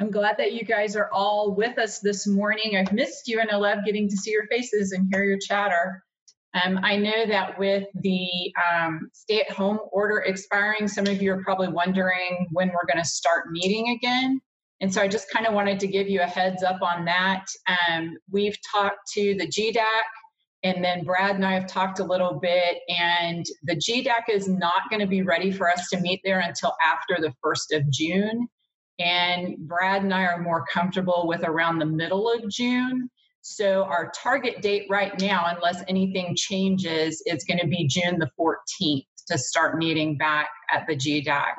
I'm glad that you guys are all with us this morning. I've missed you and I love getting to see your faces and hear your chatter. Um, I know that with the um, stay at home order expiring, some of you are probably wondering when we're going to start meeting again. And so I just kind of wanted to give you a heads up on that. Um, we've talked to the GDAC, and then Brad and I have talked a little bit, and the GDAC is not going to be ready for us to meet there until after the 1st of June. And Brad and I are more comfortable with around the middle of June. So our target date right now, unless anything changes, is going to be June the 14th to start meeting back at the GDAC.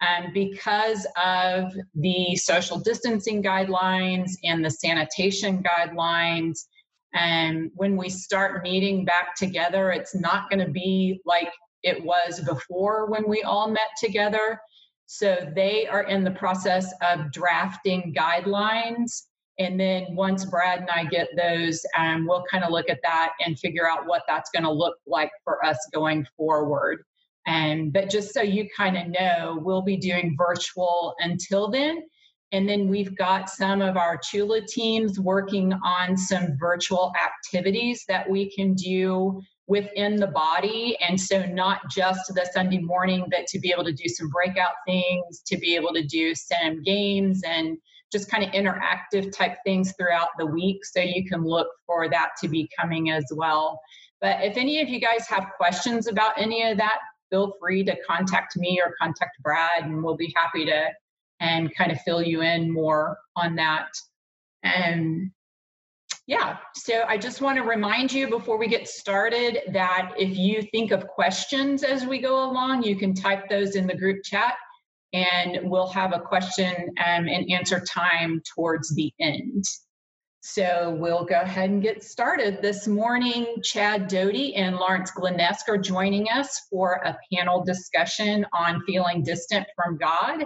And because of the social distancing guidelines and the sanitation guidelines, and when we start meeting back together, it's not going to be like it was before when we all met together. So they are in the process of drafting guidelines. And then once Brad and I get those, um, we'll kind of look at that and figure out what that's going to look like for us going forward. And but just so you kind of know, we'll be doing virtual until then. And then we've got some of our Chula teams working on some virtual activities that we can do within the body. And so, not just the Sunday morning, but to be able to do some breakout things, to be able to do some games and just kind of interactive type things throughout the week. So, you can look for that to be coming as well. But if any of you guys have questions about any of that, feel free to contact me or contact Brad, and we'll be happy to and kind of fill you in more on that. And yeah, so I just want to remind you before we get started that if you think of questions as we go along, you can type those in the group chat and we'll have a question um, and answer time towards the end. So we'll go ahead and get started. This morning, Chad Doty and Lawrence Glennesk are joining us for a panel discussion on feeling distant from God.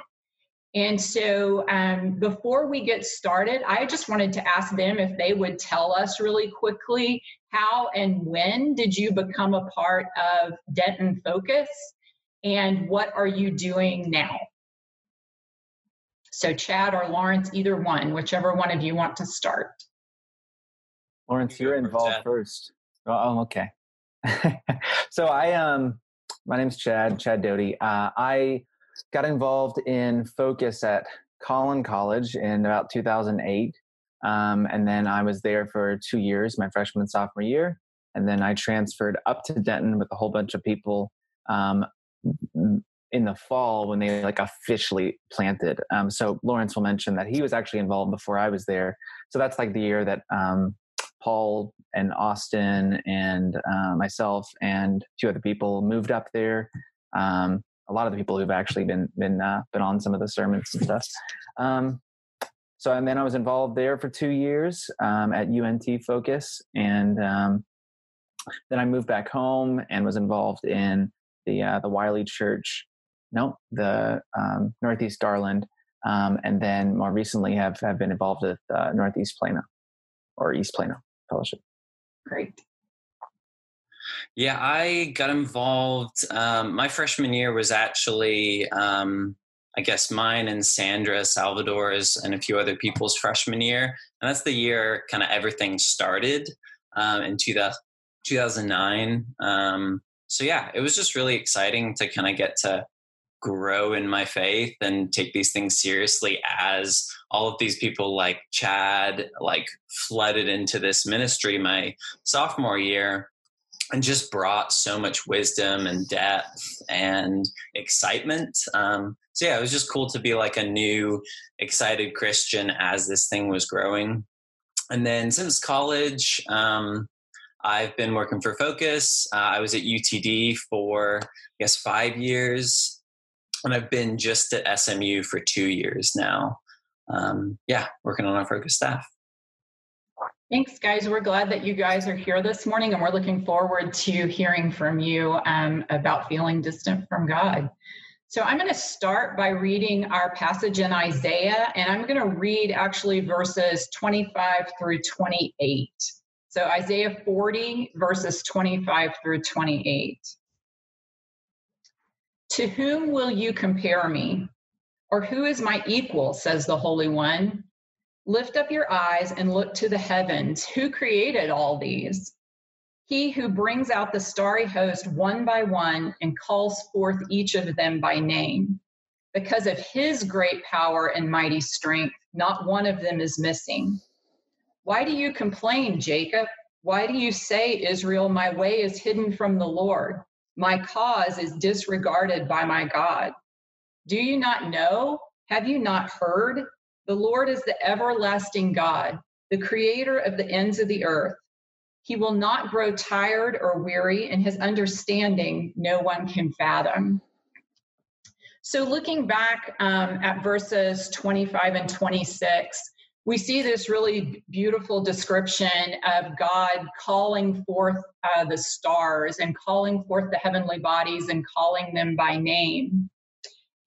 And so, um, before we get started, I just wanted to ask them if they would tell us really quickly how and when did you become a part of Denton Focus and what are you doing now? So, Chad or Lawrence, either one, whichever one of you want to start. Lawrence, you're involved first. Oh, okay. so I um, my name's Chad Chad Doty. Uh, I got involved in focus at Collin College in about 2008. Um, and then I was there for two years, my freshman and sophomore year. And then I transferred up to Denton with a whole bunch of people um, in the fall when they like officially planted. Um, so Lawrence will mention that he was actually involved before I was there. So that's like the year that um, Paul and Austin and uh, myself and two other people moved up there. Um, a lot of the people who've actually been been uh, been on some of the sermons and stuff. Um, so and then I was involved there for two years um, at UNT Focus, and um, then I moved back home and was involved in the uh, the Wylie Church, no, the um, Northeast Garland, um, and then more recently have have been involved with uh, Northeast Plano or East Plano Fellowship. Great. Yeah, I got involved. Um, my freshman year was actually, um, I guess, mine and Sandra Salvador's and a few other people's freshman year. And that's the year kind of everything started um, in 2000, 2009. Um, so, yeah, it was just really exciting to kind of get to grow in my faith and take these things seriously as all of these people like Chad like flooded into this ministry my sophomore year and just brought so much wisdom and depth and excitement. Um, so yeah, it was just cool to be like a new, excited Christian as this thing was growing. And then since college, um, I've been working for Focus. Uh, I was at UTD for I guess five years, and I've been just at SMU for two years now. Um, yeah, working on our Focus staff. Thanks, guys. We're glad that you guys are here this morning, and we're looking forward to hearing from you um, about feeling distant from God. So, I'm going to start by reading our passage in Isaiah, and I'm going to read actually verses 25 through 28. So, Isaiah 40, verses 25 through 28. To whom will you compare me? Or who is my equal, says the Holy One? Lift up your eyes and look to the heavens. Who created all these? He who brings out the starry host one by one and calls forth each of them by name. Because of his great power and mighty strength, not one of them is missing. Why do you complain, Jacob? Why do you say, Israel, my way is hidden from the Lord? My cause is disregarded by my God. Do you not know? Have you not heard? The Lord is the everlasting God, the creator of the ends of the earth. He will not grow tired or weary, and his understanding no one can fathom. So, looking back um, at verses 25 and 26, we see this really beautiful description of God calling forth uh, the stars and calling forth the heavenly bodies and calling them by name.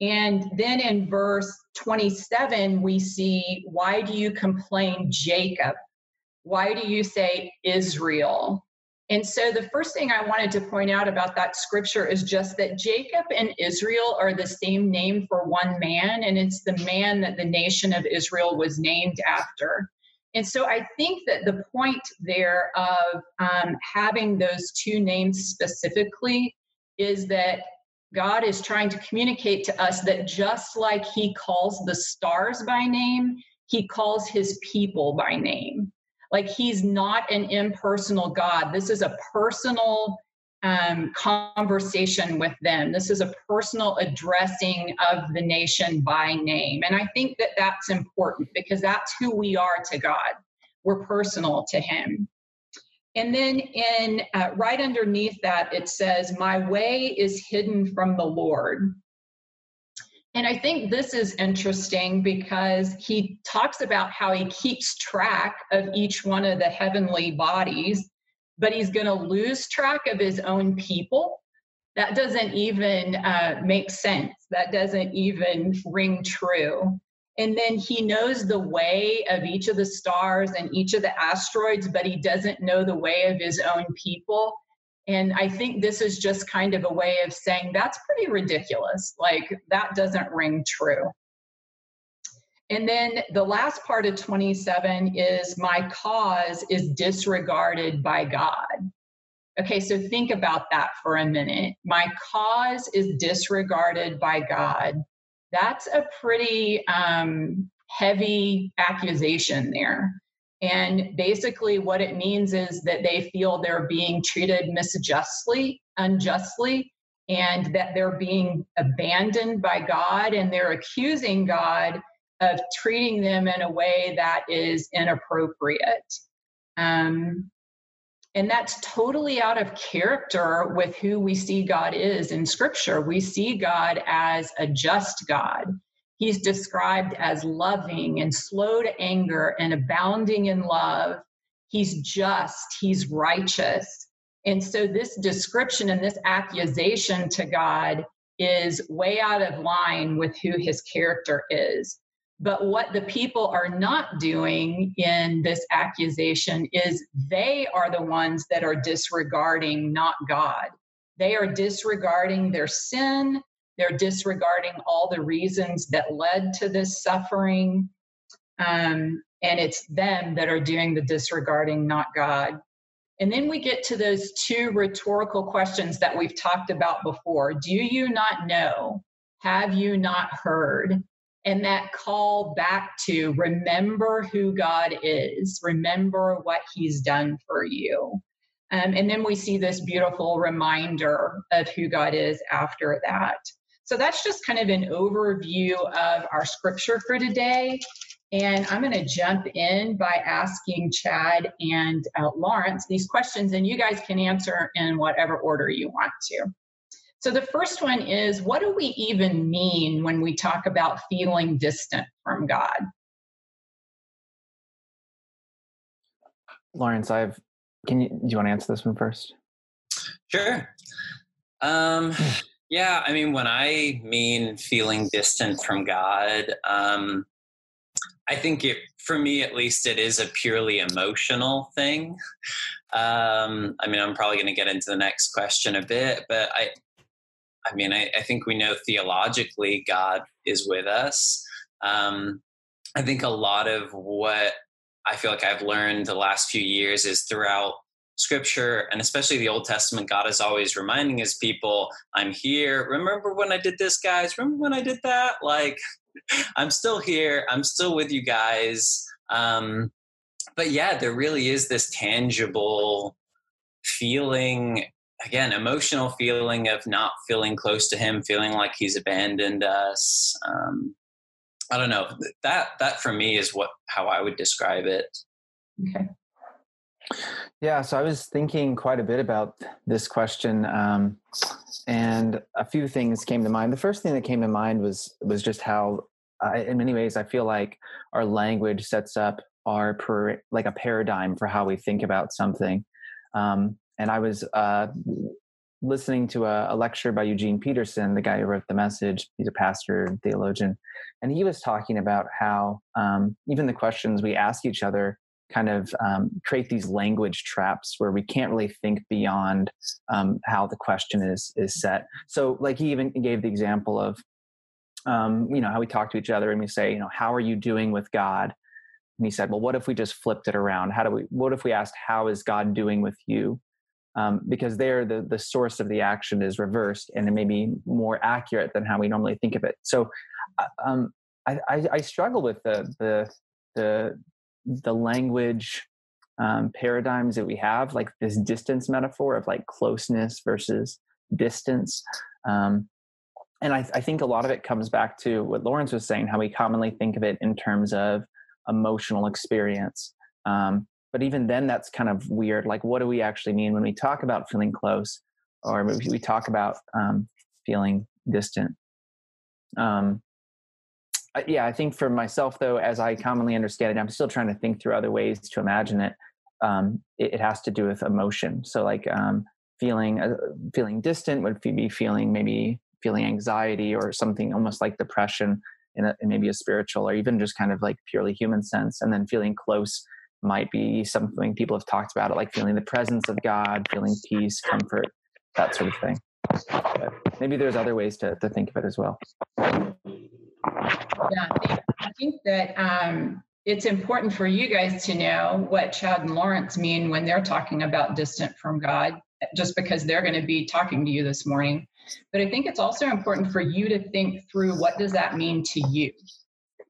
And then in verse 27, we see, Why do you complain, Jacob? Why do you say Israel? And so the first thing I wanted to point out about that scripture is just that Jacob and Israel are the same name for one man, and it's the man that the nation of Israel was named after. And so I think that the point there of um, having those two names specifically is that God is trying to communicate to us that just like He calls the stars by name, He calls His people by name. Like he's not an impersonal God. This is a personal um, conversation with them. This is a personal addressing of the nation by name. And I think that that's important because that's who we are to God. We're personal to Him. And then in uh, right underneath that, it says, My way is hidden from the Lord. And I think this is interesting because he talks about how he keeps track of each one of the heavenly bodies, but he's going to lose track of his own people. That doesn't even uh, make sense. That doesn't even ring true. And then he knows the way of each of the stars and each of the asteroids, but he doesn't know the way of his own people. And I think this is just kind of a way of saying that's pretty ridiculous. Like, that doesn't ring true. And then the last part of 27 is my cause is disregarded by God. Okay, so think about that for a minute. My cause is disregarded by God. That's a pretty um, heavy accusation there. And basically, what it means is that they feel they're being treated misjustly, unjustly, and that they're being abandoned by God, and they're accusing God of treating them in a way that is inappropriate. Um, and that's totally out of character with who we see God is in Scripture. We see God as a just God. He's described as loving and slow to anger and abounding in love. He's just, he's righteous. And so, this description and this accusation to God is way out of line with who his character is. But what the people are not doing in this accusation is they are the ones that are disregarding, not God. They are disregarding their sin they're disregarding all the reasons that led to this suffering. Um, and it's them that are doing the disregarding, not God. And then we get to those two rhetorical questions that we've talked about before. Do you not know? Have you not heard? And that call back to remember who God is, remember what He's done for you. Um, and then we see this beautiful reminder of who God is after that. So that's just kind of an overview of our scripture for today. And I'm going to jump in by asking Chad and uh, Lawrence these questions, and you guys can answer in whatever order you want to. So the first one is what do we even mean when we talk about feeling distant from God? Lawrence, I've can you do you want to answer this one first? Sure. Um Yeah, I mean, when I mean feeling distant from God, um, I think it, for me at least, it is a purely emotional thing. Um, I mean, I'm probably going to get into the next question a bit, but I, I mean, I, I, think we know theologically God is with us. Um, I think a lot of what I feel like I've learned the last few years is throughout scripture and especially the Old Testament, God is always reminding his people, I'm here. Remember when I did this, guys? Remember when I did that? Like, I'm still here. I'm still with you guys. Um, but yeah, there really is this tangible feeling again emotional feeling of not feeling close to him feeling like he's abandoned us um, i don't know. That that for me is what how i would describe it. Okay. Yeah so i was thinking quite a bit about this question um, and a few things came to mind. The first thing that came to mind was was just how uh, in many ways i feel like our language sets up our per, like a paradigm for how we think about something. Um, and I was uh, listening to a, a, lecture by Eugene Peterson, the guy who wrote the message. He's a pastor theologian, and he was talking about how um, even the questions we ask each other kind of um, create these language traps where we can't really think beyond um, how the question is is set. So, like he even gave the example of, um, you know, how we talk to each other and we say, you know, how are you doing with God? And he said, well, what if we just flipped it around? How do we? What if we asked, how is God doing with you? Um, because there the, the source of the action is reversed and it may be more accurate than how we normally think of it. So uh, um, I, I, I, struggle with the, the, the, the language um, paradigms that we have, like this distance metaphor of like closeness versus distance. Um, and I, I think a lot of it comes back to what Lawrence was saying, how we commonly think of it in terms of emotional experience. Um, but even then that's kind of weird like what do we actually mean when we talk about feeling close or we talk about um, feeling distant? Um, yeah i think for myself though as i commonly understand it i'm still trying to think through other ways to imagine it um, it, it, has to do with emotion. So like um, feeling uh, feeling distant would be feeling maybe feeling anxiety or something almost like depression in, a, in maybe a spiritual or even just kind of like purely human sense and then feeling close might be something people have talked about it like feeling the presence of god feeling peace comfort that sort of thing. But maybe there's other ways to, to think of it as well. Yeah i think that um, it's important for you guys to know what chad and lawrence mean when they're talking about distant from god just because they're going to be talking to you this morning. But i think it's also important for you to think through what does that mean to you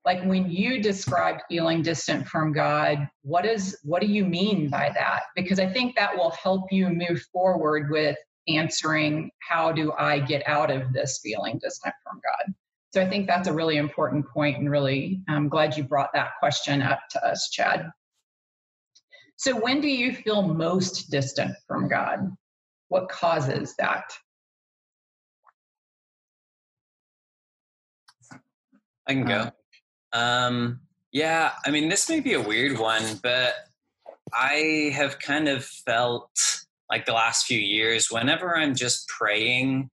like when you describe feeling distant from god what is what do you mean by that? Because i think that will help you move forward with answering how do i get out of this feeling distant from god? So i think that's a really important point and really i'm glad you brought that question up to us chad. So when do you feel most distant from god? What causes that? I can go. Um, Um, yeah, I mean, this may be a weird one, but I have kind of felt like the last few years, whenever I'm just praying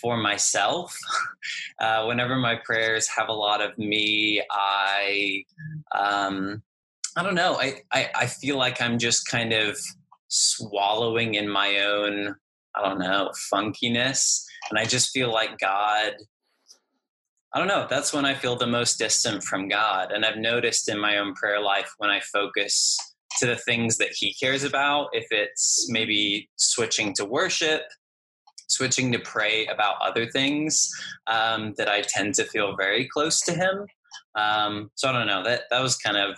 for myself, uh, whenever my prayers have a lot of me, I, um, I don't know, I, I, I feel like I'm just kind of swallowing in my own, I don't know, funkiness. And I just feel like God I don't know. That's when I feel the most distant from God. And I've noticed in my own prayer life when I focus to the things that He cares about, if it's maybe switching to worship, switching to pray about other things, um, that I tend to feel very close to Him. Um, so I don't know. That that was kind of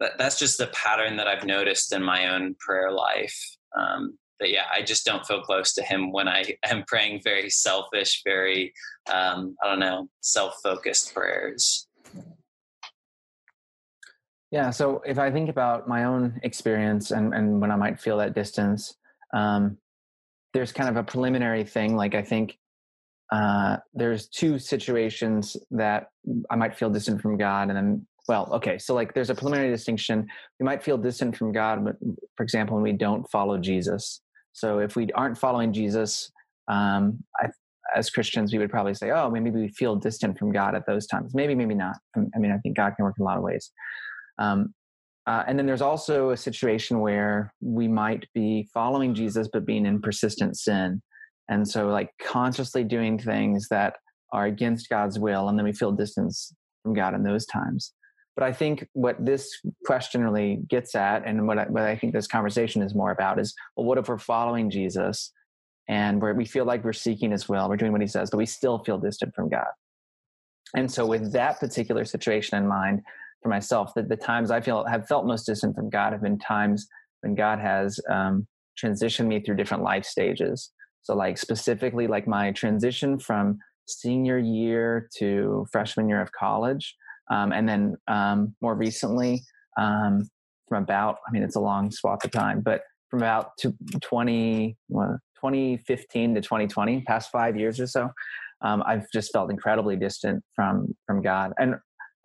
that, that's just a pattern that I've noticed in my own prayer life. Um, but yeah, I just don't feel close to him when I am praying very selfish, very, um, I don't know, self focused prayers. Yeah. So if I think about my own experience and, and when I might feel that distance, um, there's kind of a preliminary thing. Like I think uh, there's two situations that I might feel distant from God, and then well, okay. So like there's a preliminary distinction. We might feel distant from God, but for example, when we don't follow Jesus, so if we aren't following Jesus, um, I, as Christians, we would probably say, oh, maybe we feel distant from God at those times. Maybe, maybe not. I mean, I think God can work in a lot of ways. Um, uh, and then there's also a situation where we might be following Jesus but being in persistent sin. and so like consciously doing things that are against god's will and then we feel distance from god in those times but i think what this question really gets at and what I, what I think this conversation is more about is well what if we're following jesus and we feel like we're seeking his will we're doing what he says but we still feel distant from god? And so with that particular situation in mind for myself that the times i feel have felt most distant from god have been times when god has um, transitioned me through different life stages. So like specifically like my transition from senior year to freshman year of college um, and then um, more recently um, from about i mean it's a long swath of time but from about 20 well, 2015 to 2020 past five years or so um, I've just felt incredibly distant from from God. And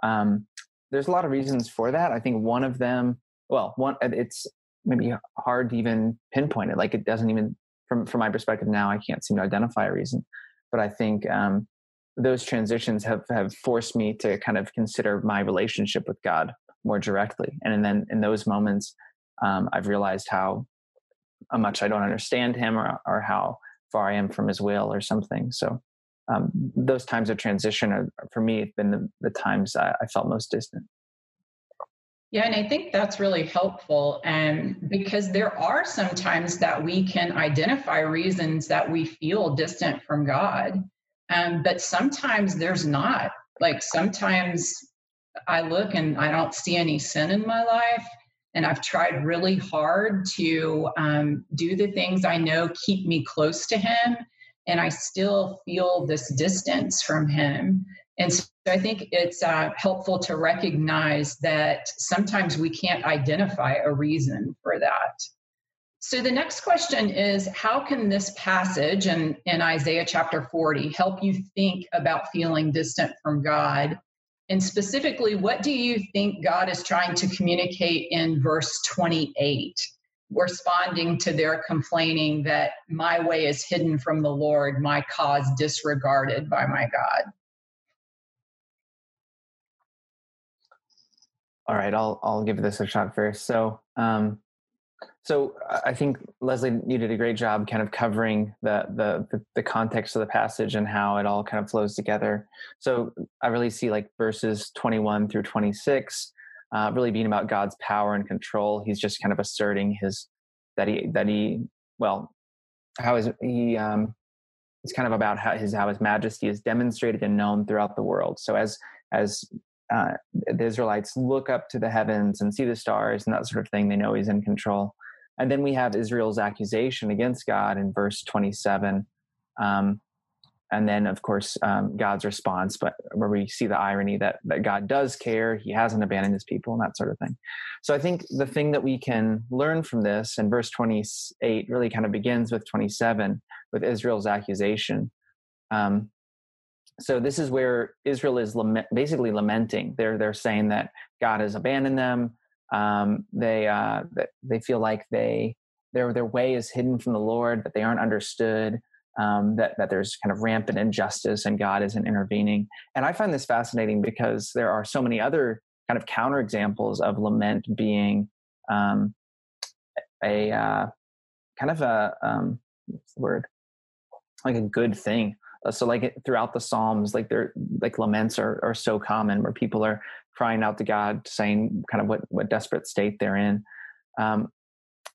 um, there's a lot of reasons for that. I think one of them, well, one it's maybe hard to even pinpoint it. Like it doesn't even from from my perspective now, I can't seem to identify a reason. But I think um, those transitions have have forced me to kind of consider my relationship with God more directly. And then in those moments, um, I've realized how, how much I don't understand Him or or how far I am from His will or something. So um, those times of transition are, for me have been the, the times I, I, felt most distant yeah and i think that's really helpful and because there are some times that we can identify reasons that we feel distant from god um, but sometimes there's not like sometimes i look and i don't see any sin in my life and I've tried really hard to um, do the things I know keep me close to Him and I still feel this distance from him. And so I think it's uh, helpful to recognize that sometimes we can't identify a reason for that. So the next question is How can this passage in, in Isaiah chapter 40 help you think about feeling distant from God? And specifically, what do you think God is trying to communicate in verse 28? responding to their complaining that my way is hidden from the Lord, my cause disregarded by my God. All right, I'll I'll give this a shot first. So, um, so I think Leslie, you did a great job, kind of covering the, the the the context of the passage and how it all kind of flows together. So I really see like verses twenty one through twenty six uh, really being about God's power and control. He's just kind of asserting his that he that he well how is he um, it's kind of about how his how his majesty is demonstrated and known throughout the world. So as as uh, the Israelites look up to the heavens and see the stars and that sort of thing, they know he's in control. And then we have Israel's accusation against God in verse 27. Um, and then of course um, god's response but where we see the irony that that god does care he hasn't abandoned his people and that sort of thing. So i think the thing that we can learn from this and verse 28 really kind of begins with 27 with israel's accusation. Um, so this is where israel is lament, basically lamenting. They're they're saying that god has abandoned them um, they uh, they feel like they their their way is hidden from the lord that they aren't understood um, that that there's kind of rampant injustice and God isn't intervening. And I find this fascinating because there are so many other kind of counterexamples of lament being um, a uh, kind of a um, what's the word like a good thing. So like throughout the Psalms, like they're like laments are are so common where people are crying out to God, saying kind of what what desperate state they're in. Um,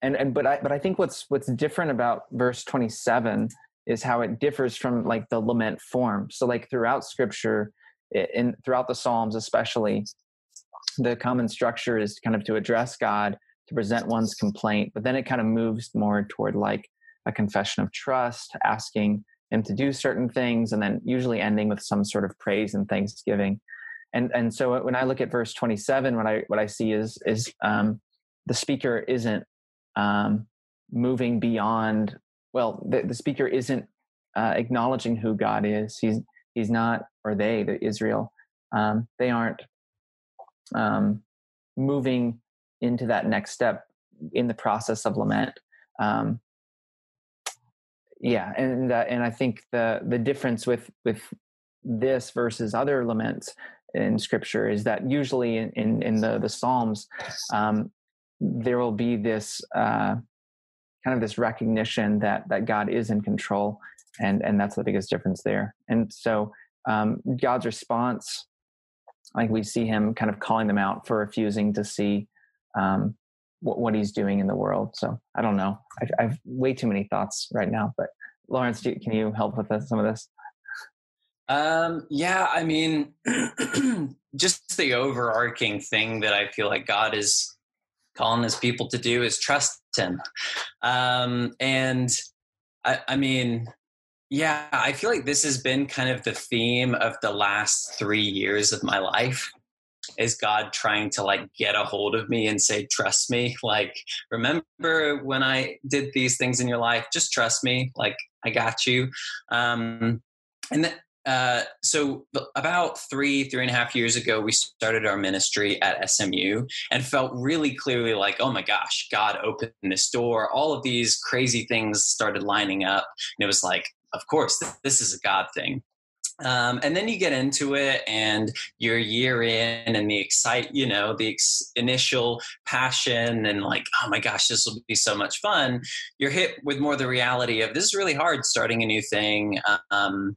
and and but I but I think what's what's different about verse twenty seven is how it differs from like the lament form. So like throughout scripture in throughout the Psalms especially the common structure is kind of to address God, to present one's complaint, but then it kind of moves more toward like a confession of trust, asking him to do certain things and then usually ending with some sort of praise and thanksgiving. And and so when I look at verse 27 what I what I see is is um the speaker isn't um moving beyond well, the, the speaker isn't uh, acknowledging who God is. He's he's not, or they, the Israel, um, they aren't um, moving into that next step in the process of lament. Um, yeah, and uh, and I think the the difference with with this versus other laments in Scripture is that usually in in, in the the Psalms um, there will be this. Uh, kind of this recognition that that God is in control, and and that's the biggest difference there. And so um, God's response, like we see Him kind of calling them out for refusing to see um, what, what He's doing in the world. So I don't know. I've, I've way too many thoughts right now, but Lawrence, do, can you help with this, some of this? Um, yeah, I mean, just the overarching thing that I feel like God is calling his people to do is trust him. Um, and I, I mean, yeah, I feel like this has been kind of the theme of the last three years of my life is God trying to like get a hold of me and say, trust me. Like, remember when I did these things in your life? Just trust me. Like, I got you. Um, and then uh, so about three three and a half years ago we started our ministry at smu and felt really clearly like oh my gosh god opened this door. All of these crazy things started lining up and it was like of course this is a god thing. Um, and then you get into it and you're year in and the excite you know the ex- initial passion and like oh my gosh this will be so much fun. You're hit with more the reality of this is really hard starting a new thing. Um,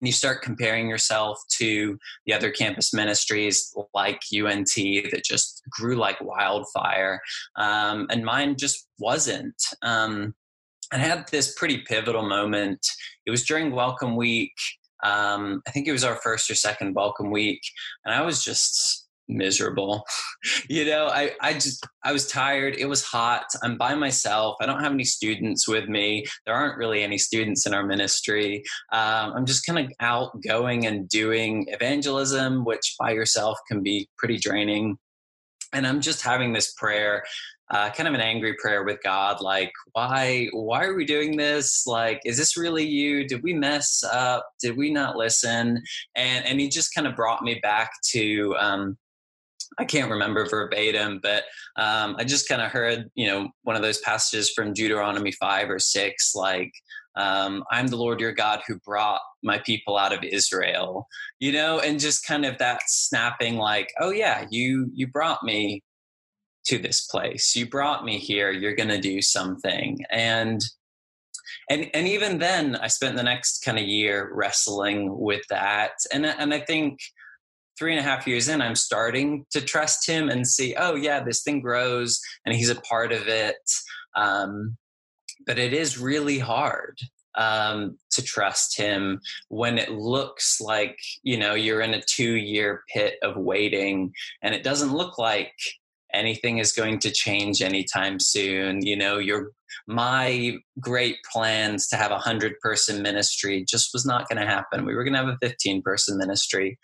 you start comparing yourself to the other campus ministries like UNT that just grew like wildfire, um, and mine just wasn't. Um, I had this pretty pivotal moment. It was during Welcome Week. Um, I think it was our first or second Welcome Week, and I was just miserable. you know, I, I just, I was tired. It was hot. I'm by myself. I don't have any students with me. There aren't really any students in our ministry. Um, I'm just kind of out going and doing evangelism, which by yourself can be pretty draining. And I'm just having this prayer uh, kind of an angry prayer with God, like, why, why are we doing this? Like, is this really you? Did we mess up? Did we not listen? And and he just kind of brought me back to um, I can't remember verbatim, but um, I just kind of heard, you know, one of those passages from Deuteronomy 5 or 6, like, um, I'm the Lord your God who brought my people out of Israel, you know, and just kind of that snapping, like, oh, yeah, you, you brought me to this place. You brought me here. You're to do something. And, and, and even then, I spent the next kind of year wrestling with that. And, and I think, three and a half years in, I'm starting to trust him and see, oh, yeah, this thing grows and he's a part of it. Um, but it is really hard um, to trust him when it looks like, you know, you're in a two year pit of waiting and it doesn't look like anything is going to change anytime soon. You know, your my great plans to have a hundred person ministry just was not going to happen. We were going to have a 15 person ministry.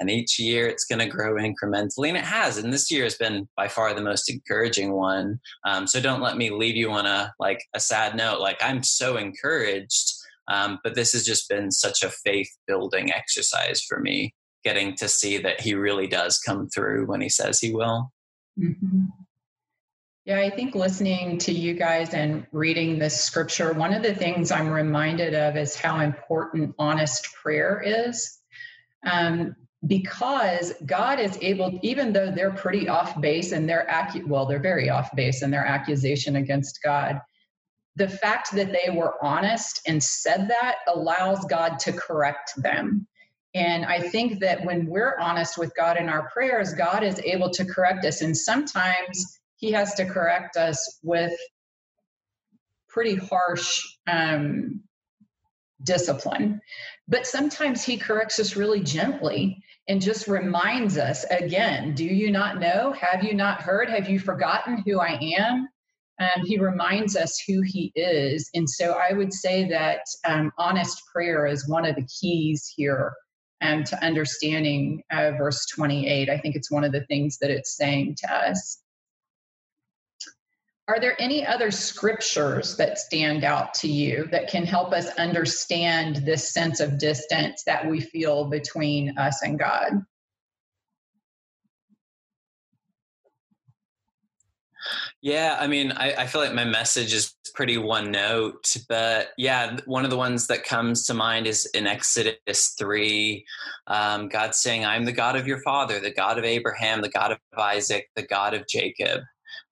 And each year it's going to grow incrementally. And it has. And this year has been by far the most encouraging one. Um, so don't let me leave you on a like a sad note. Like I'm so encouraged. Um, but this has just been such a faith building exercise for me, getting to see that he really does come through when he says he will. Mm-hmm. Yeah, I think listening to you guys and reading this scripture, one of the things I'm reminded of is how important honest prayer is. Um, because God is able, even though they're pretty off base and they're acu- well, they're very off base in their accusation against God, the fact that they were honest and said that allows God to correct them. And I think that when we're honest with God in our prayers, God is able to correct us. And sometimes He has to correct us with pretty harsh um, discipline. But sometimes He corrects us really gently and just reminds us again do you not know? Have you not heard? Have you forgotten who I am? Um, he reminds us who he is. And so I would say that um, honest prayer is one of the keys here um, to understanding uh, verse 28. I think it's one of the things that it's saying to us. Are there any other scriptures that stand out to you that can help us understand this sense of distance that we feel between us and God? Yeah, I mean, I, I, feel like my message is pretty one note, but yeah, one of the ones that comes to mind is in Exodus 3, um, God saying, I'm the God of your father, the God of Abraham, the God of Isaac, the God of Jacob.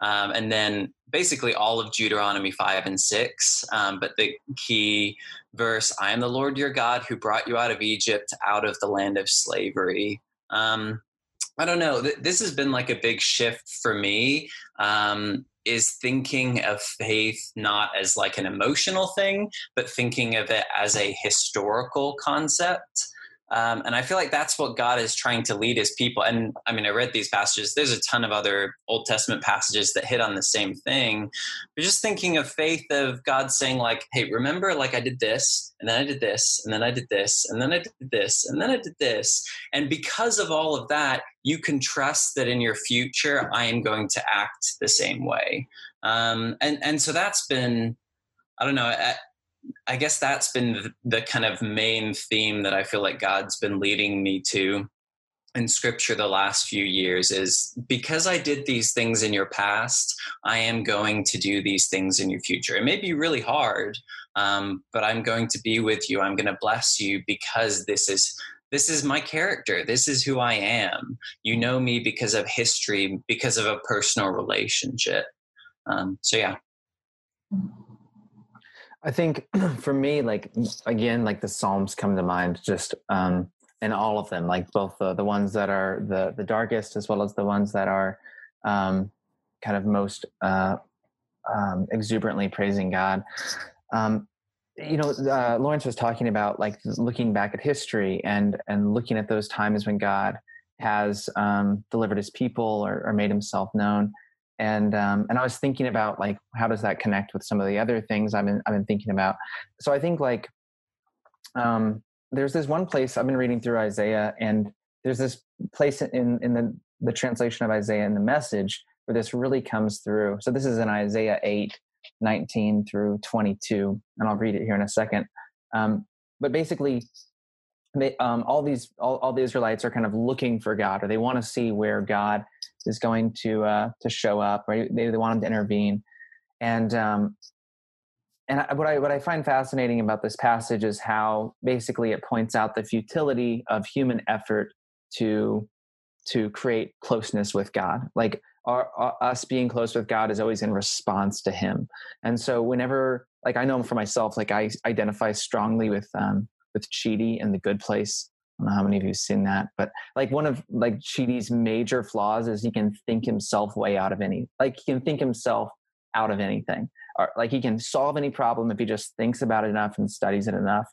Um, and then basically all of Deuteronomy 5 and 6. Um, but the key verse I am the Lord your God who brought you out of Egypt, out of the land of slavery. Um, I don't know. This has been like a big shift for me. Um, is thinking of faith not as like an emotional thing, but thinking of it as a historical concept. Um, and I feel like that's what God is trying to lead his people. And I mean, I read these passages. There's a ton of other Old Testament passages that hit on the same thing. But just thinking of faith of God saying, like, hey, remember, like I did this, and then I did this, and then I did this, and then I did this, and then I did this. And because of all of that, you can trust that in your future, I am going to act the same way. Um, and, and so that's been, I don't know, I guess that's been the, kind of main theme that I feel like God's been leading me to in scripture the last few years is because I did these things in your past, I am going to do these things in your future. It may be really hard, um, but I'm going to be with you. I'm going to bless you because this is this is my character. This is who I am. You know me because of history, because of a personal relationship. Um, so yeah. I think for me, like again, like the Psalms come to mind, just um, and all of them, like both the the ones that are the the darkest as well as the ones that are um, kind of most uh, um, exuberantly praising God. Um, you know, uh, Lawrence was talking about like looking back at history and and looking at those times when God has um, delivered His people or, or made Himself known and um, and I was thinking about like how does that connect with some of the other things I've been I've been thinking about. So I think like um, there's this one place I've been reading through Isaiah, and there's this place in in the the translation of Isaiah in the Message where this really comes through. So this is in Isaiah 8, 19 through 22, and I'll read it here in a second. Um, but basically, they, um, all these all, all the Israelites are kind of looking for God, or they want to see where God is going to uh, to show up, right? They, they want him to intervene, and um, and I, what I what I find fascinating about this passage is how basically it points out the futility of human effort to to create closeness with God. Like our, our, us being close with God is always in response to Him, and so whenever like I know for myself, like I identify strongly with um, with Chidi and the Good Place I don't know how many of you have seen that, but like one of like Chidi's major flaws is he can think himself way out of any, like he can think himself out of anything, or like he can solve any problem if he just thinks about it enough and studies it enough.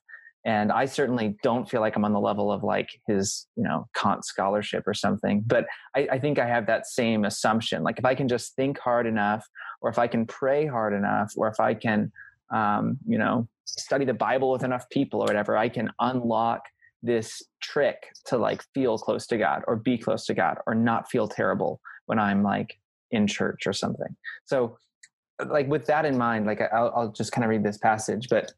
And I certainly don't feel like I'm on the level of like his, you know, Kant scholarship or something. But I, I think I have that same assumption. Like if I can just think hard enough, or if I can pray hard enough, or if I can, um, you know, study the Bible with enough people or whatever, I can unlock this trick to like feel close to God or be close to God or not feel terrible when I'm like in church or something. So, like with that in mind, like I'll, I'll just kind of read this passage, but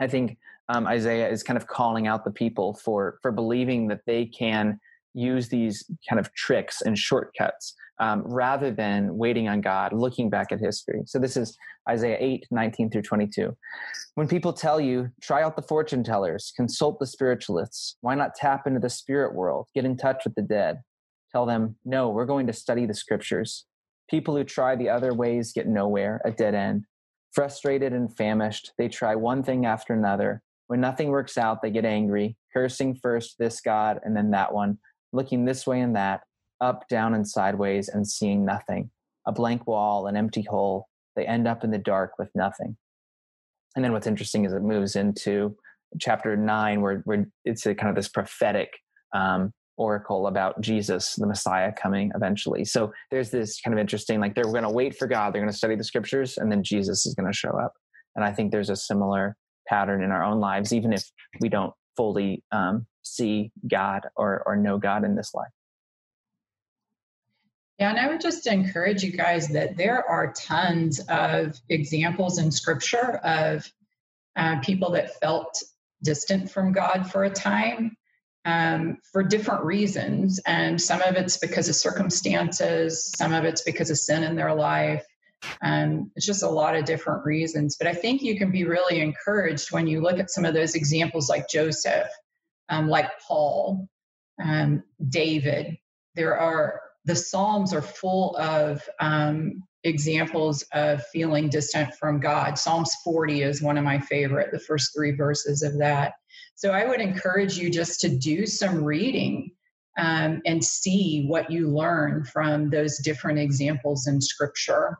I think um, Isaiah is kind of calling out the people for for believing that they can use these kind of tricks and shortcuts um, rather than waiting on God, looking back at history. So this is Isaiah 8, 19 through 22. When people tell you, try out the fortune tellers, consult the spiritualists, why not tap into the spirit world, get in touch with the dead? Tell them, no, we're going to study the scriptures. People who try the other ways get nowhere, a dead end. Frustrated and famished, they try one thing after another. When nothing works out, they get angry, cursing first this God and then that one, looking this way and that up, down, and sideways and seeing nothing. A blank wall, an empty hole. They end up in the dark with nothing. And then what's interesting is it moves into chapter nine, where, where it's a kind of this prophetic um, oracle about Jesus, the Messiah, coming eventually. So there's this kind of interesting, like they're going to wait for God, they're going to study the scriptures, and then Jesus is going to show up. And I think there's a similar pattern in our own lives, even if we don't fully um, see God or, or know God in this life. Yeah, and I would just encourage you guys that there are tons of examples in scripture of uh, people that felt distant from God for a time um, for different reasons. And some of it's because of circumstances, some of it's because of sin in their life. Um, it's just a lot of different reasons. But I think you can be really encouraged when you look at some of those examples like Joseph, um, like Paul, um, David. There are the Psalms are full of um, examples of feeling distant from God. Psalms 40 is one of my favorite, the first three verses of that. So I would encourage you just to do some reading um, and see what you learn from those different examples in Scripture.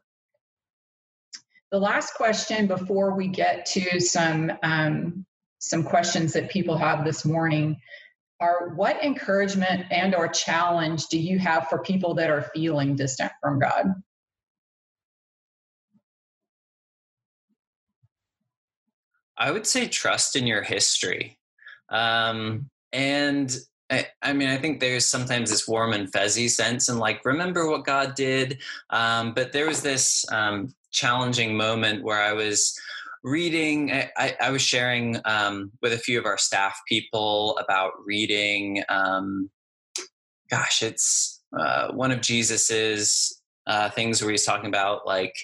The last question before we get to some um, some questions that people have this morning are what encouragement and or challenge do you have for people that are feeling distant from God? I would say trust in your history. Um, and I, I, mean, I think there's sometimes this warm and fuzzy sense and like, remember what God did. Um, but there was this um, challenging moment where I was reading, I, I was sharing um, with a few of our staff people about reading. Um, gosh, it's uh, one of Jesus's uh, things where he's talking about like,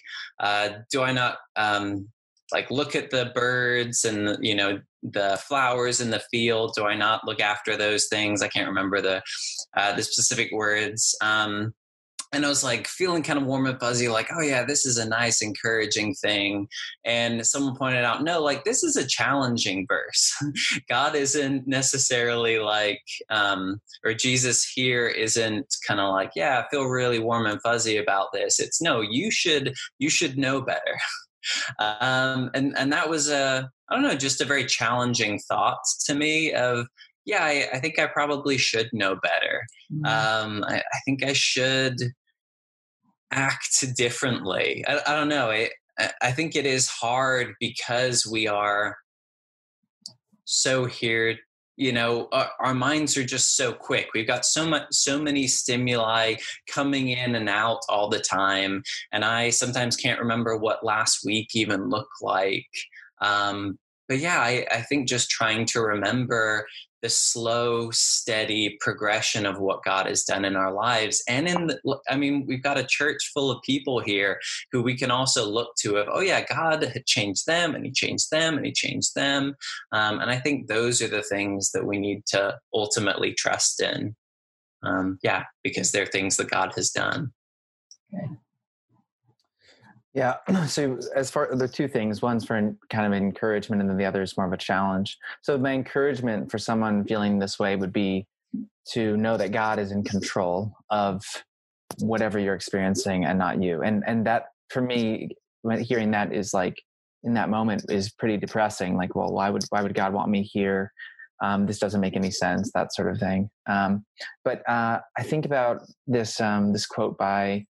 uh, do I not um, like look at the birds and you know the flowers in the field do i not look after those things i can't remember the uh, the specific words um, and I was like feeling kind of warm and fuzzy, like, oh yeah, this is a nice, encouraging thing. And someone pointed out, no, like this is a challenging verse. God isn't necessarily like, um, or Jesus here isn't kind of like, yeah, I feel really warm and fuzzy about this. It's no, you should, you should know better. um, and and that was a I don't know, just a very challenging thought to me of yeah, I, I think I probably should know better. Mm-hmm. Um, I, I, think I should act differently. I, I don't know. I, I think it is hard because we are so here you know our, our, minds are just so quick we've got so much so many stimuli coming in and out all the time and i sometimes can't remember what last week even looked like um, but yeah I, I think just trying to remember the slow, steady progression of what God has done in our lives. And in the, I mean, we've got a church full of people here who we can also look to of, oh yeah, God had changed them and he changed them and he changed them. Um, and I think those are the things that we need to ultimately trust in. Um, yeah, because they're things that God has done. Yeah. So as far the two things, one's for kind of encouragement, and then the other is more of a challenge. So my encouragement for someone feeling this way would be to know that God is in control of whatever you're experiencing and not you. And and that for me, hearing that is like in that moment is pretty depressing. Like, well, why would why would God want me here? Um, this doesn't make any sense. That sort of thing. Um, but uh, I think about this um, this quote by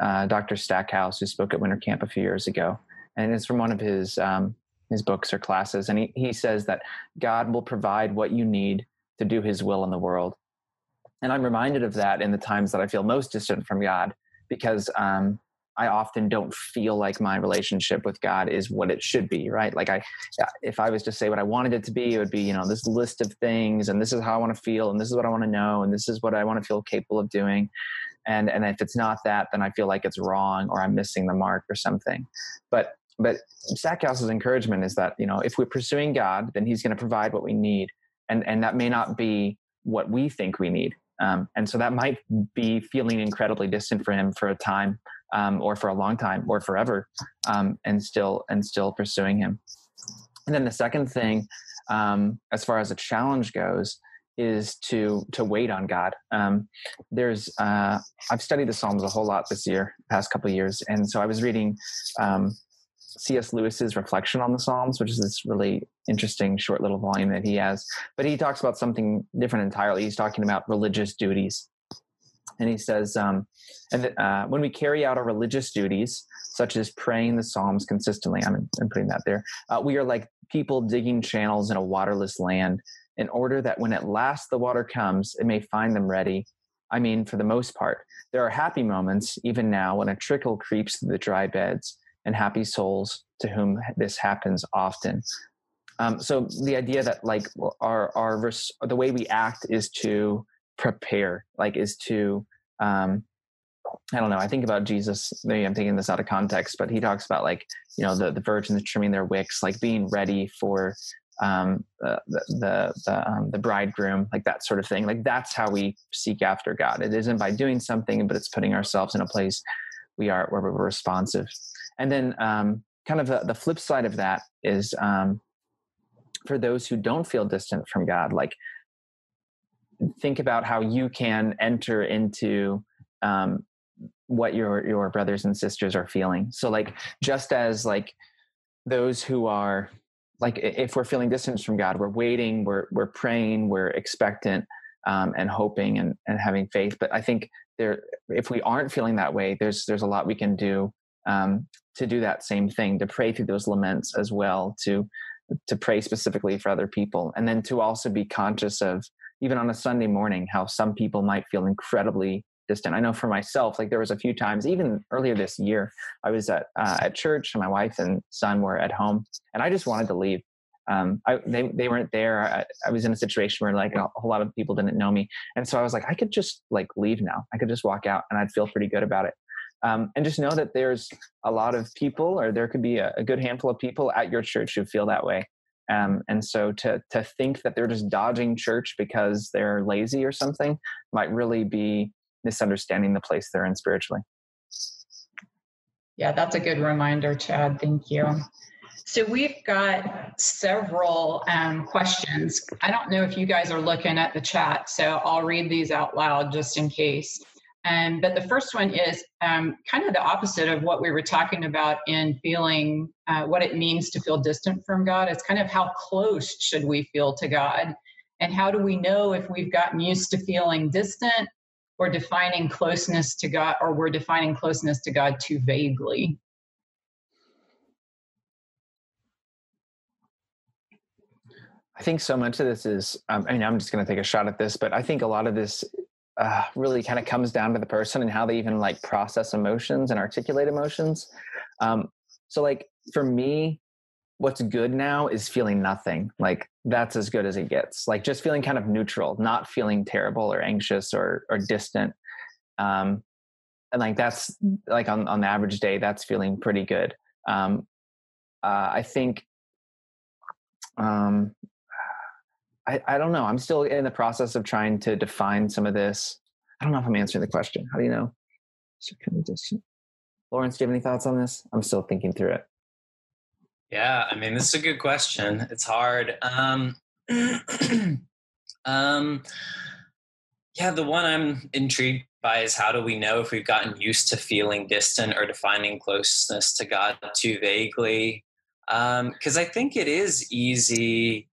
uh, Dr. Stackhouse, who spoke at Winter Camp a few years ago, and it's from one of his um, his books or classes. And he he says that God will provide what you need to do His will in the world. And I'm reminded of that in the times that I feel most distant from God, because um, I often don't feel like my relationship with God is what it should be, right? Like I, if I was to say what I wanted it to be, it would be, you know, this list of things, and this is how I want to feel, and this is what I want to know, and this is what I want to feel capable of doing and and if it's not that then i feel like it's wrong or i'm missing the mark or something. But but stackhouse's encouragement is that you know if we're pursuing god then he's going to provide what we need. And and that may not be what we think we need. Um, and so that might be feeling incredibly distant for him for a time um, or for a long time or forever um, and still and still pursuing him. And then the second thing um, as far as a challenge goes is to to wait on God. Um, there's uh, I've studied the Psalms a whole lot this year, past couple years, and so I was reading um, C.S. Lewis's reflection on the Psalms, which is this really interesting short little volume that he has. But he talks about something different entirely. He's talking about religious duties, and he says, um, and uh, when we carry out our religious duties, such as praying the Psalms consistently, I'm, I'm putting that there. Uh, we are like people digging channels in a waterless land in order that when at last the water comes, it may find them ready. I mean, for the most part, there are happy moments, even now, when a trickle creeps through the dry beds, and happy souls to whom this happens often. Um, so the idea that like our our the way we act is to prepare, like is to um, I don't know. I think about Jesus. Maybe I'm taking this out of context, but he talks about like you know the the virgins trimming their wicks, like being ready for um, the the the, um, the bridegroom, like that sort of thing. Like that's how we seek after God. It isn't by doing something, but it's putting ourselves in a place we are where we're responsive. And then um, kind of the, the, flip side of that is um, for those who don't feel distant from God, like think about how you can enter into um, what your your brothers and sisters are feeling. So like just as like those who are like if we're feeling distance from God, we're waiting, we're we're praying, we're expectant um, and hoping and, and having faith. But I think there, if we aren't feeling that way, there's there's a lot we can do um, to do that same thing, to pray through those laments as well, to to pray specifically for other people, and then to also be conscious of even on a Sunday morning how some people might feel incredibly distant. I know for myself, like there was a few times, even earlier this year, I was at uh, at church, and my wife and son were at home, and I just wanted to leave. Um, I, they they weren't there. I, I, was in a situation where like a whole lot of people didn't know me, and so I was like, I could just like leave now. I could just walk out, and I'd feel pretty good about it. Um, and just know that there's a lot of people, or there could be a, a good handful of people at your church who feel that way. Um, and so to to think that they're just dodging church because they're lazy or something might really be misunderstanding the place they're in spiritually. Yeah, that's a good reminder, Chad. Thank you. So we've got several um, questions. I don't know if you guys are looking at the chat, so I'll read these out loud just in case. Um, but the first one is um, kind of the opposite of what we were talking about in feeling uh, what it means to feel distant from God. It's kind of how close should we feel to God? And how do we know if we've gotten used to feeling distant or defining closeness to God, or we're defining closeness to God too vaguely. I think so much of this is, um, I mean, I'm just going to take a shot at this, but I think a lot of this uh, really kind of comes down to the person and how they even like process emotions and articulate emotions. Um, so, like, for me, what's good now is feeling nothing. Like that's as good as it gets. Like just feeling kind of neutral, not feeling terrible or anxious or or distant. Um, and like that's like on on the average day, that's feeling pretty good. Um, uh, I think. Um, I, I don't know. I'm still in the process of trying to define some of this. I don't know if I'm answering the question. How do you know? Lawrence, do you have any thoughts on this? I'm still thinking through it. Yeah, I mean, this is a good question. It's hard. Um, um, yeah, the one I'm intrigued by is how do we know if we've gotten used to feeling distant or defining closeness to God too vaguely? Because um, I think it is easy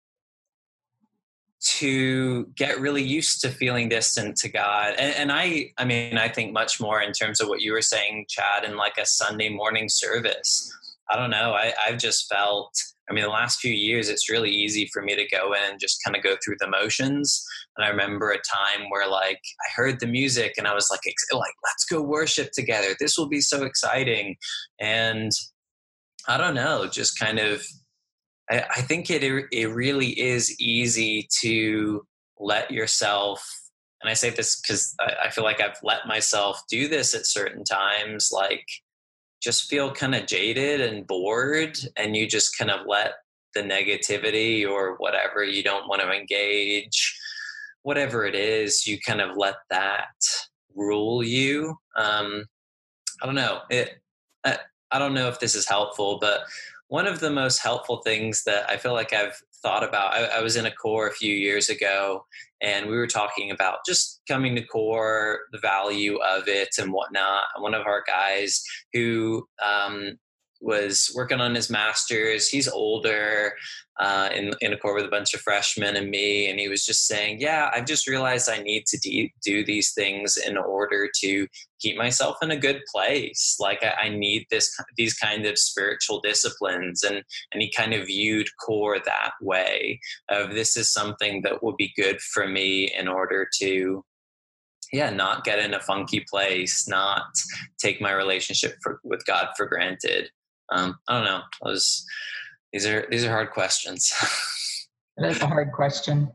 to get really used to feeling distant to God. And, and, I, I mean, I think much more in terms of what you were saying, Chad, in like a Sunday morning service. I don't know. I, I've just felt, I mean, the last few years, it's really easy for me to go in and just kind of go through the motions. And I remember a time where like I heard the music and I was like, like, let's go worship together. This will be so exciting. And I don't know, just kind of, I, I think it, it really is easy to let yourself and I say this because I, I, feel like I've let myself do this at certain times, like just feel kind of jaded and bored and you just kind of let the negativity or whatever you don't want to engage whatever it is you kind of let that rule you. Um, i don't know it I, I don't know if this is helpful but one of the most helpful things that i feel like i've thought about I, I was in a core a few years ago and we were talking about just coming to core, the value of it, and whatnot. One of our guys who um, was working on his master's. He's older, uh, in in a core with a bunch of freshmen and me, and he was just saying, "Yeah, I've just realized I need to de- do these things in order to keep myself in a good place. Like I, I need this these kind of spiritual disciplines." And and he kind of viewed core that way of this is something that will be good for me in order to yeah not get in a funky place not take my relationship for, with god for granted um, I don't know. I was, these are these are hard questions. That's a hard question.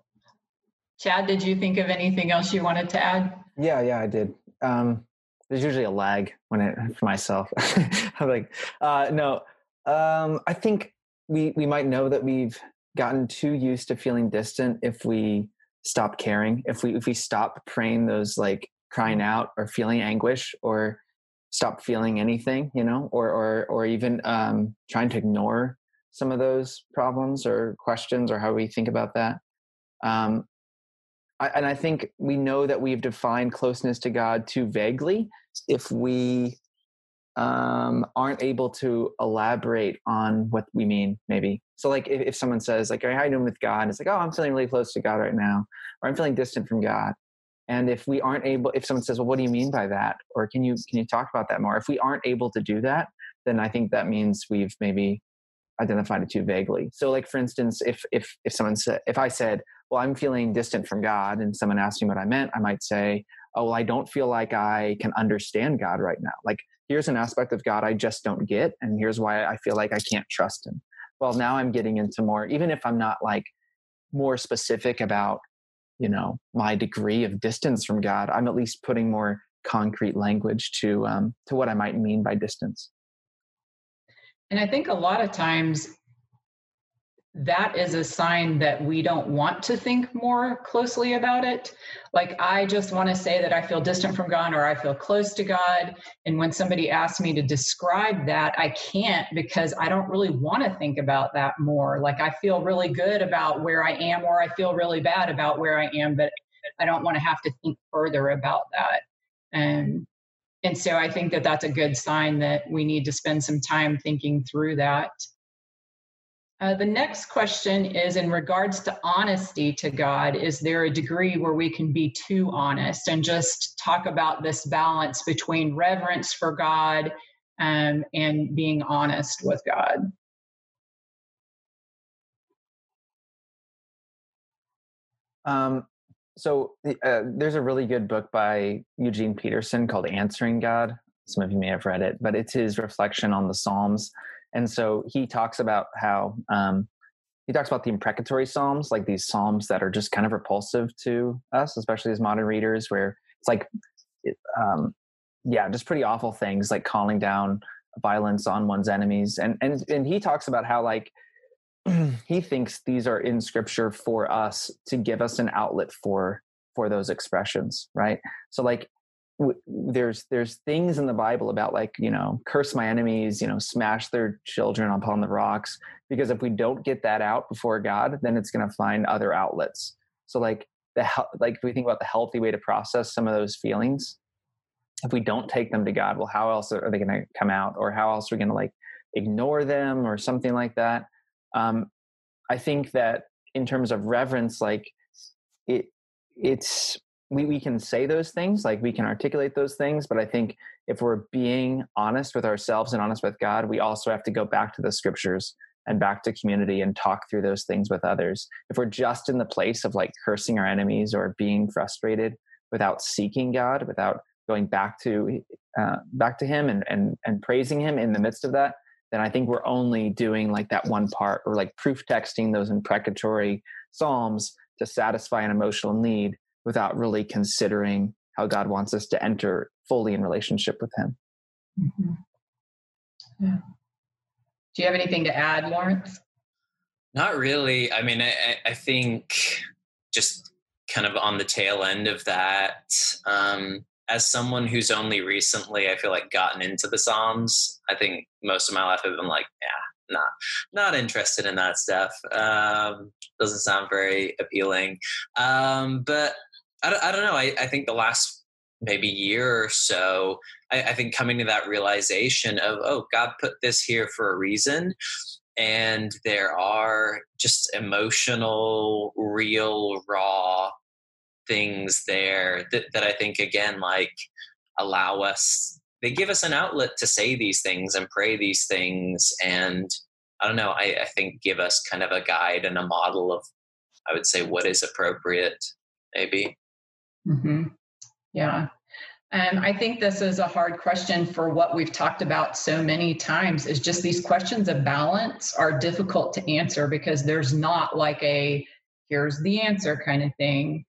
Chad, did you think of anything else you wanted to add? Yeah, yeah, I did. Um, there's usually a lag when it for myself. I'm like, uh, no. Um, I think we we might know that we've gotten too used to feeling distant if we stop caring if we if we stop praying those like crying out or feeling anguish or stop feeling anything you know or or or even um trying to ignore some of those problems or questions or how we think about that um I, and i think we know that we've defined closeness to god too vaguely if we um, aren't able to elaborate on what we mean, maybe. So, like, if, if someone says, like, how are you doing with God? It's like, oh, I'm feeling really close to God right now, or I'm feeling distant from God. And if we aren't able, if someone says, well, what do you mean by that? Or can you can you talk about that more? If we aren't able to do that, then I think that means we've maybe identified it too vaguely. So, like for instance, if if if someone said, if I said, well, I'm feeling distant from God, and someone asked me what I meant, I might say, oh, well, I don't feel like I can understand God right now. Like here's an aspect of God I just don't get, and here's why I feel like I can't trust Him. Well, now I'm getting into more, even if I'm not like more specific about, you know, my degree of distance from God, I'm at least putting more concrete language to um, to what I might mean by distance. And I think a lot of times that is a sign that we don't want to think more closely about it. Like, I just want to say that I feel distant from God or I feel close to God. And when somebody asks me to describe that, I can't because I don't really want to think about that more. Like, I feel really good about where I am, or I feel really bad about where I am, but I don't want to have to think further about that. And and so I think that that's a good sign that we need to spend some time thinking through that. Uh, the next question is in regards to honesty to God. Is there a degree where we can be too honest and just talk about this balance between reverence for God um, and being honest with God? Um, so uh, there's a really good book by Eugene Peterson called Answering God. Some of you may have read it, but it's his reflection on the Psalms and so he talks about how um, he talks about the imprecatory psalms, like these psalms that are just kind of repulsive to us, especially as modern readers, where it's like, um, yeah, just pretty awful things like calling down violence on one's enemies. And and and he talks about how like he thinks these are in scripture for us to give us an outlet for for those expressions, right? So like there's there's things in the bible about like you know curse my enemies you know smash their children upon the rocks because if we don't get that out before god then it's going to find other outlets. So like the like if we think about the healthy way to process some of those feelings if we don't take them to god well how else are they going to come out? Or how else are we going to like ignore them or something like that? Um i think that in terms of reverence like it it's we, we can say those things like we can articulate those things but i think if we're being honest with ourselves and honest with god we also have to go back to the scriptures and back to community and talk through those things with others. If we're just in the place of like cursing our enemies or being frustrated without seeking god without going back to uh, back to him and, and and praising him in the midst of that then i think we're only doing like that one part or like proof texting those imprecatory psalms to satisfy an emotional need without really considering how God wants us to enter fully in relationship with Him. Mm-hmm. Yeah. Do you have anything to add, Lawrence? Not really. I mean, I, I think just kind of on the tail end of that, um, as someone who's only recently, I feel like, gotten into the Psalms, I think most of my life I've been like, yeah, not not interested in that stuff. Um, doesn't sound very appealing. Um, but I don't, I don't know. I, I think the last maybe year or so, I, I think coming to that realization of, oh, God put this here for a reason. And there are just emotional, real, raw things there that, that I think, again, like allow us, they give us an outlet to say these things and pray these things. And I don't know, I, I think give us kind of a guide and a model of, I would say, what is appropriate, maybe. Mm-hmm. Yeah. And I think this is a hard question for what we've talked about so many times is just these questions of balance are difficult to answer because there's not like a here's the answer kind of thing.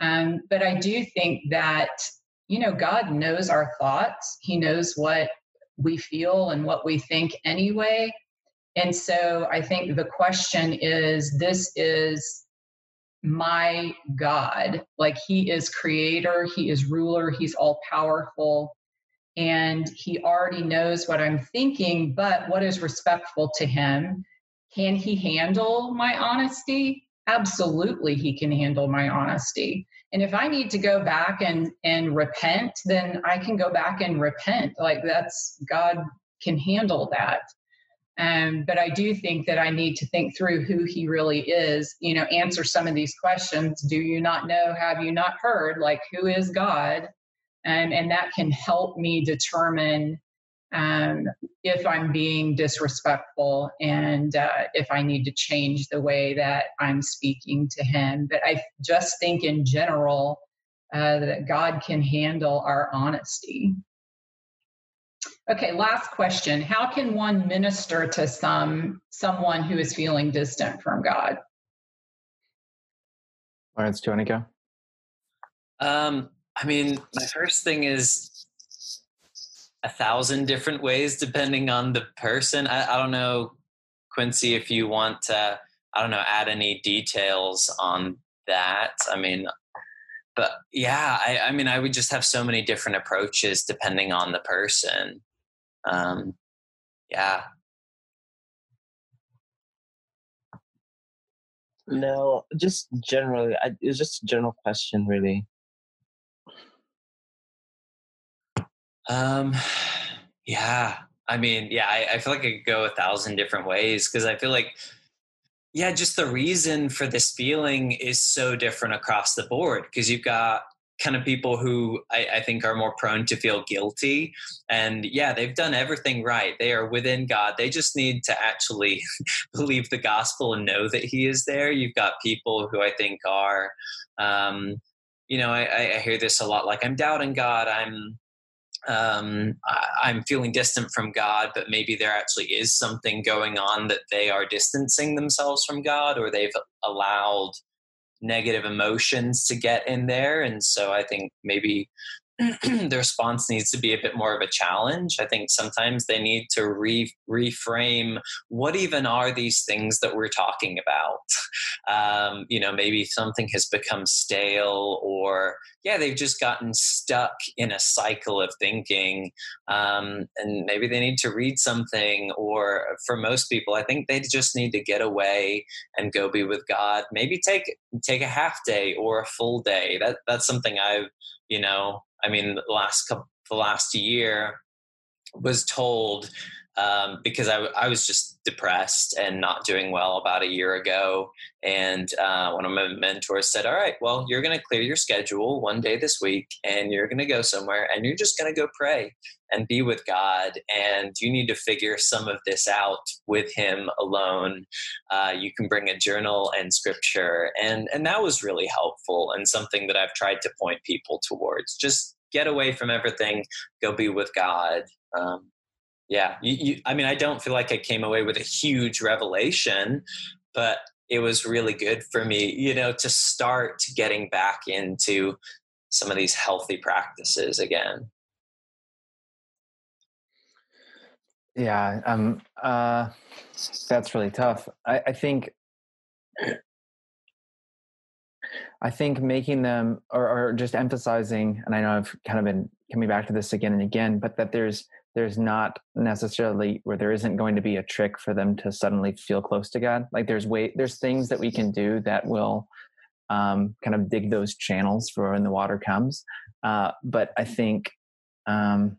Um, but I do think that, you know, God knows our thoughts. He knows what we feel and what we think anyway. And so I think the question is this is my God. Like he is creator, he is ruler, he's all powerful, and he already knows what I'm thinking, but what is respectful to him? Can he handle my honesty? Absolutely, he can handle my honesty. And if I need to go back and, and repent, then I can go back and repent. Like that's God can handle that. Um, but I do think that I need to think through who he really is, you know, answer some of these questions. Do you not know? Have you not heard? Like, who is God? And, and that can help me determine um, if I'm being disrespectful and uh, if I need to change the way that I'm speaking to him. But I just think in general uh, that God can handle our honesty. Okay, last question. How can one minister to some someone who is feeling distant from God? Lawrence, do you want to go? Um, I mean, my first thing is a thousand different ways depending on the person. I, I don't know, Quincy, if you want to, I don't know, add any details on that. I mean, but yeah, I, I mean, I would just have so many different approaches depending on the person um, yeah. No, just generally, I, it's just a general question, really. Um, yeah. I mean, yeah, I, I feel like I could go a thousand different ways because I feel like, yeah, just the reason for this feeling is so different across the board because you've got kind of people who I, I, think are more prone to feel guilty. And yeah, they've done everything right. They are within God. They just need to actually believe the gospel and know that He is there. You've got people who I think are, um, you know, I, I hear this a lot like, I'm doubting God. I'm, um, I'm feeling distant from God, but maybe there actually is something going on that they are distancing themselves from God or they've allowed negative emotions to get in there. And so I think maybe the response needs to be a bit more of a challenge. I think sometimes they need to re- reframe what even are these things that we're talking about. Um, you know, maybe something has become stale, or yeah, they've just gotten stuck in a cycle of thinking, um, and maybe they need to read something. Or for most people, I think they just need to get away and go be with God. Maybe take take a half day or a full day. That that's something I've you know I mean, the last couple, the last year was told um, because I, I, was just depressed and not doing well about a year ago. And uh, one of my mentors said, All right, well, you're going to clear your schedule one day this week and you're going to go somewhere and you're just going to go pray and be with God. And you need to figure some of this out with Him alone. Uh, you can bring a journal and scripture. And, and that was really helpful and something that I've tried to point people towards. Just get away from everything, go be with God. Um, yeah, you, you, I mean, I don't feel like I came away with a huge revelation, but it was really good for me, you know, to start getting back into some of these healthy practices again. Yeah, um, uh, that's really tough. I, I think, I think making them or, or just emphasizing, and I know I've kind of been coming back to this again and again, but that there's there's not necessarily where there isn't going to be a trick for them to suddenly feel close to God. Like there's way there's things that we can do that will um, kind of dig those channels for when the water comes. Uh, but I think um,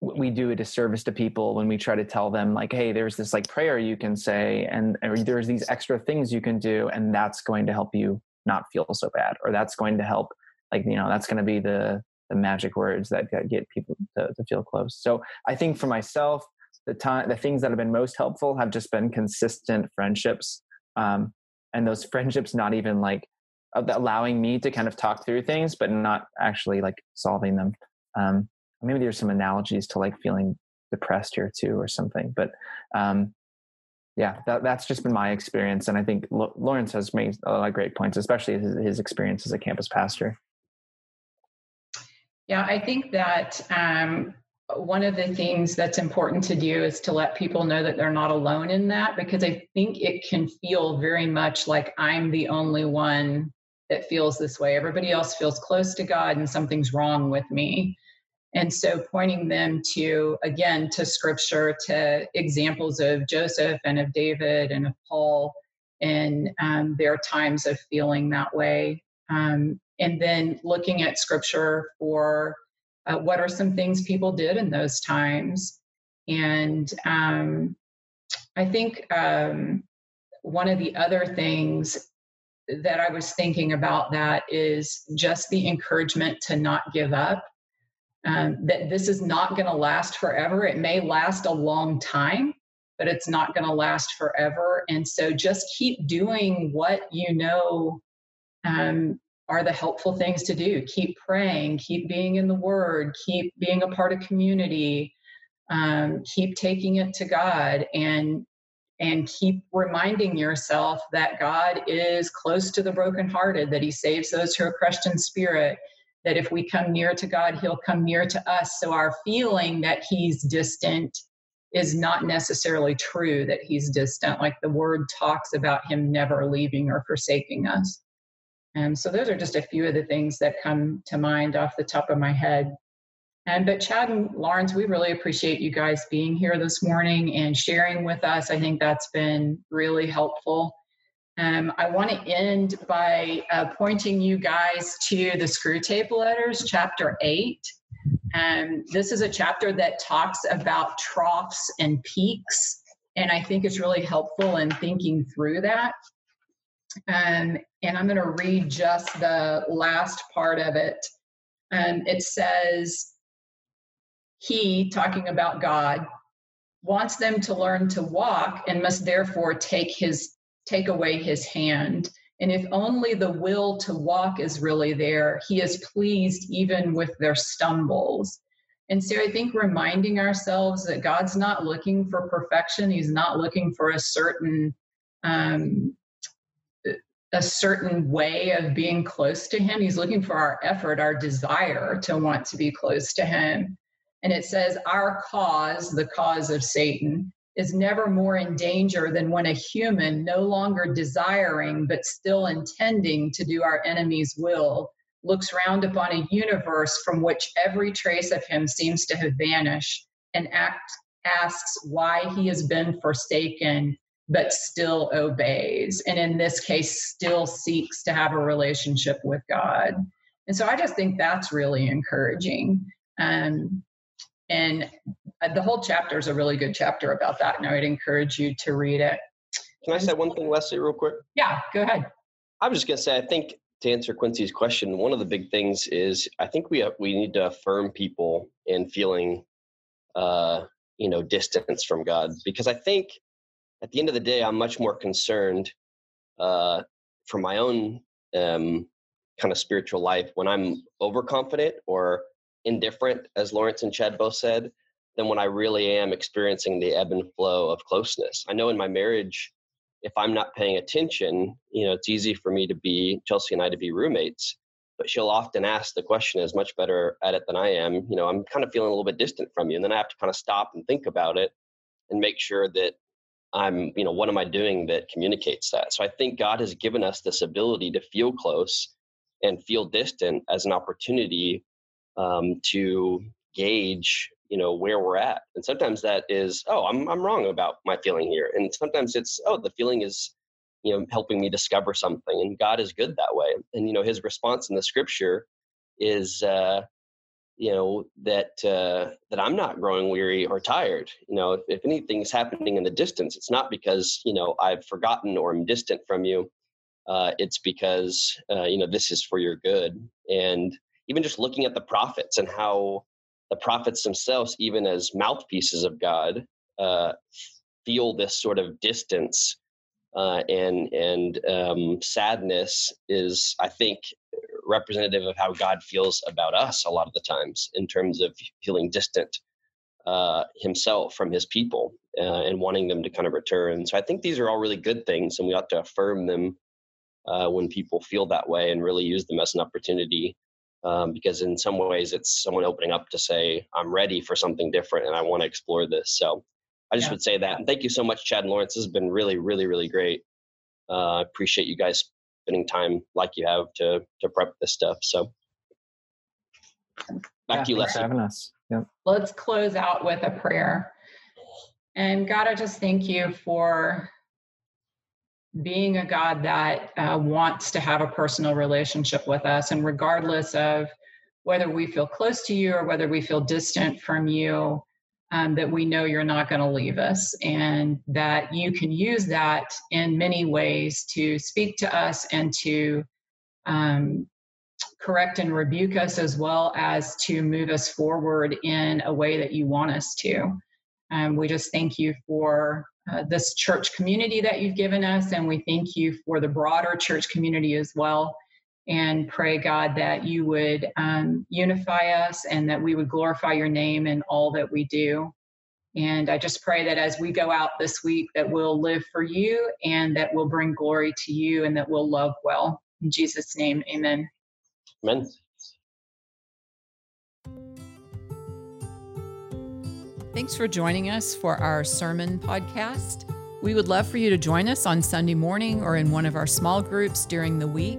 we do a disservice to people when we try to tell them like hey there's this like prayer you can say and there's these extra things you can do and that's going to help you not feel so bad or that's going to help like you know that's going to be the the magic words that get people to, to feel close. So i think for myself the time the things that have been most helpful have just been consistent friendships um, and those friendships not even like allowing me to kind of talk through things but not actually like solving them. Um, maybe there's some analogies to like feeling depressed here too or something but um, yeah that, that's just been my experience and i think L- lawrence has made a lot of great points especially his, his experience as a campus pastor yeah, I think that um, one of the things that's important to do is to let people know that they're not alone in that because I think it can feel very much like I'm the only one that feels this way. Everybody else feels close to God and something's wrong with me. And so pointing them to, again, to scripture, to examples of Joseph and of David and of Paul and um, their times of feeling that way. Um, and then looking at scripture for uh, what are some things people did in those times. And um, i think um, one of the other things that i was thinking about that is just the encouragement to not give up um, that this is not going to last forever. It may last a long time but it's not going to last forever. And so just keep doing what you know um, are the helpful things to do. Keep praying, keep being in the Word, keep being a part of community, um, keep taking it to God, and and keep reminding yourself that God is close to the brokenhearted, that He saves those who are crushed in spirit. That if we come near to God, He'll come near to us. So our feeling that He's distant is not necessarily true. That He's distant, like the Word talks about Him never leaving or forsaking us. And so those are just a few of the things that come to mind off the top of my head. And but Chad and Lawrence, we really appreciate you guys being here this morning and sharing with us. I think that's been really helpful. Um, I want to end by uh, pointing you guys to the Screwtape Letters, chapter eight. Um, this is a chapter that talks about troughs and peaks, and I think it's really helpful in thinking through that. Um, and I'm going to read just the last part of it. Um, it says, He, talking about God, wants them to learn to walk and must therefore take his take away his hand. And if only the will to walk is really there he is pleased even with their stumbles. And so i think reminding ourselves that god's not looking for perfection. He's not looking for a certain um, a certain way of being close to him. He's looking for our effort, our desire to want to be close to him. And it says, Our cause, the cause of Satan, is never more in danger than when a human, no longer desiring but still intending to do our enemy's will, looks round upon a universe from which every trace of him seems to have vanished and act, asks why he has been forsaken but still obeys. And in this case, still seeks to have a relationship with God. And so I just think that's really encouraging. Um, and the whole chapter is a really good chapter about that. And I would encourage you to read it. Can I say one thing, Leslie, real quick? Yeah, go ahead. I was just going to say, I think to answer Quincy's question, one of the big things is I think we have, we need to affirm people in feeling, uh, you know, distance from God because I think at the end of the day, I'm much more concerned uh, for my own um, kind of spiritual life when I'm overconfident or indifferent, as Lawrence and Chad both said, than when I really am experiencing the ebb and flow of closeness. I know in my marriage, if I'm not paying attention, you know, it's easy for me to be Chelsea and I to be roommates. But she'll often ask the question, is much better at it than I am. You know, I'm kind of feeling a little bit distant from you. And then I have to kind of stop and think about it and make sure that I'm, you know, what am I doing that communicates that? So I think God has given us this ability to feel close and feel distant as an opportunity um, to gauge, you know, where we're at. And sometimes that is, oh, I'm I'm wrong about my feeling here, and sometimes it's, oh, the feeling is, you know, helping me discover something. And God is good that way. And you know, His response in the Scripture is, uh, you know that uh, that I'm not growing weary or tired. You know, if, if anything's happening in the distance, it's not because you know I've forgotten or I'm distant from you. Uh, it's because uh, you know this is for your good. And even just looking at the prophets and how the prophets themselves, even as mouthpieces of God, uh, feel this sort of distance uh, and and um, sadness is, I think, representative of how God feels about us a lot of the times in terms of feeling distant uh, himself from his people uh, and wanting them to kind of return. So I think these are all really good things, and we ought to affirm them uh, when people feel that way and really use them as an opportunity um, because in some ways it's someone opening up to say, I'm ready for something different and I want to explore this. So I just yeah. would say that. And thank you so much, Chad and Lawrence. This has been really, really, really great. Uh, I uh, appreciate you guys spending time like you have to to prep this stuff. So back yeah, to you, Leslie. having us. Yep. Let's close out with a prayer. And God, I just thank you for being a God that uh, wants to have a personal relationship with us. And regardless of whether we feel close to you or whether we feel distant from you, um, that we know you're not going to leave us and that you can use that in many ways to speak to us and to um, correct and rebuke us as well as to move us forward in a way that you want us to. Um, we just thank you for uh, this church community that you've given us, and we thank you for the broader church community as well. And pray, God, that you would um, unify us and that we would glorify your name in all that we do. And I just pray that as we go out this week, that we'll live for you and that we'll bring glory to you and that we'll love well. In Jesus' name, amen. Amen. Thanks for joining us for our sermon podcast. We would love for you to join us on Sunday morning or in one of our small groups during the week.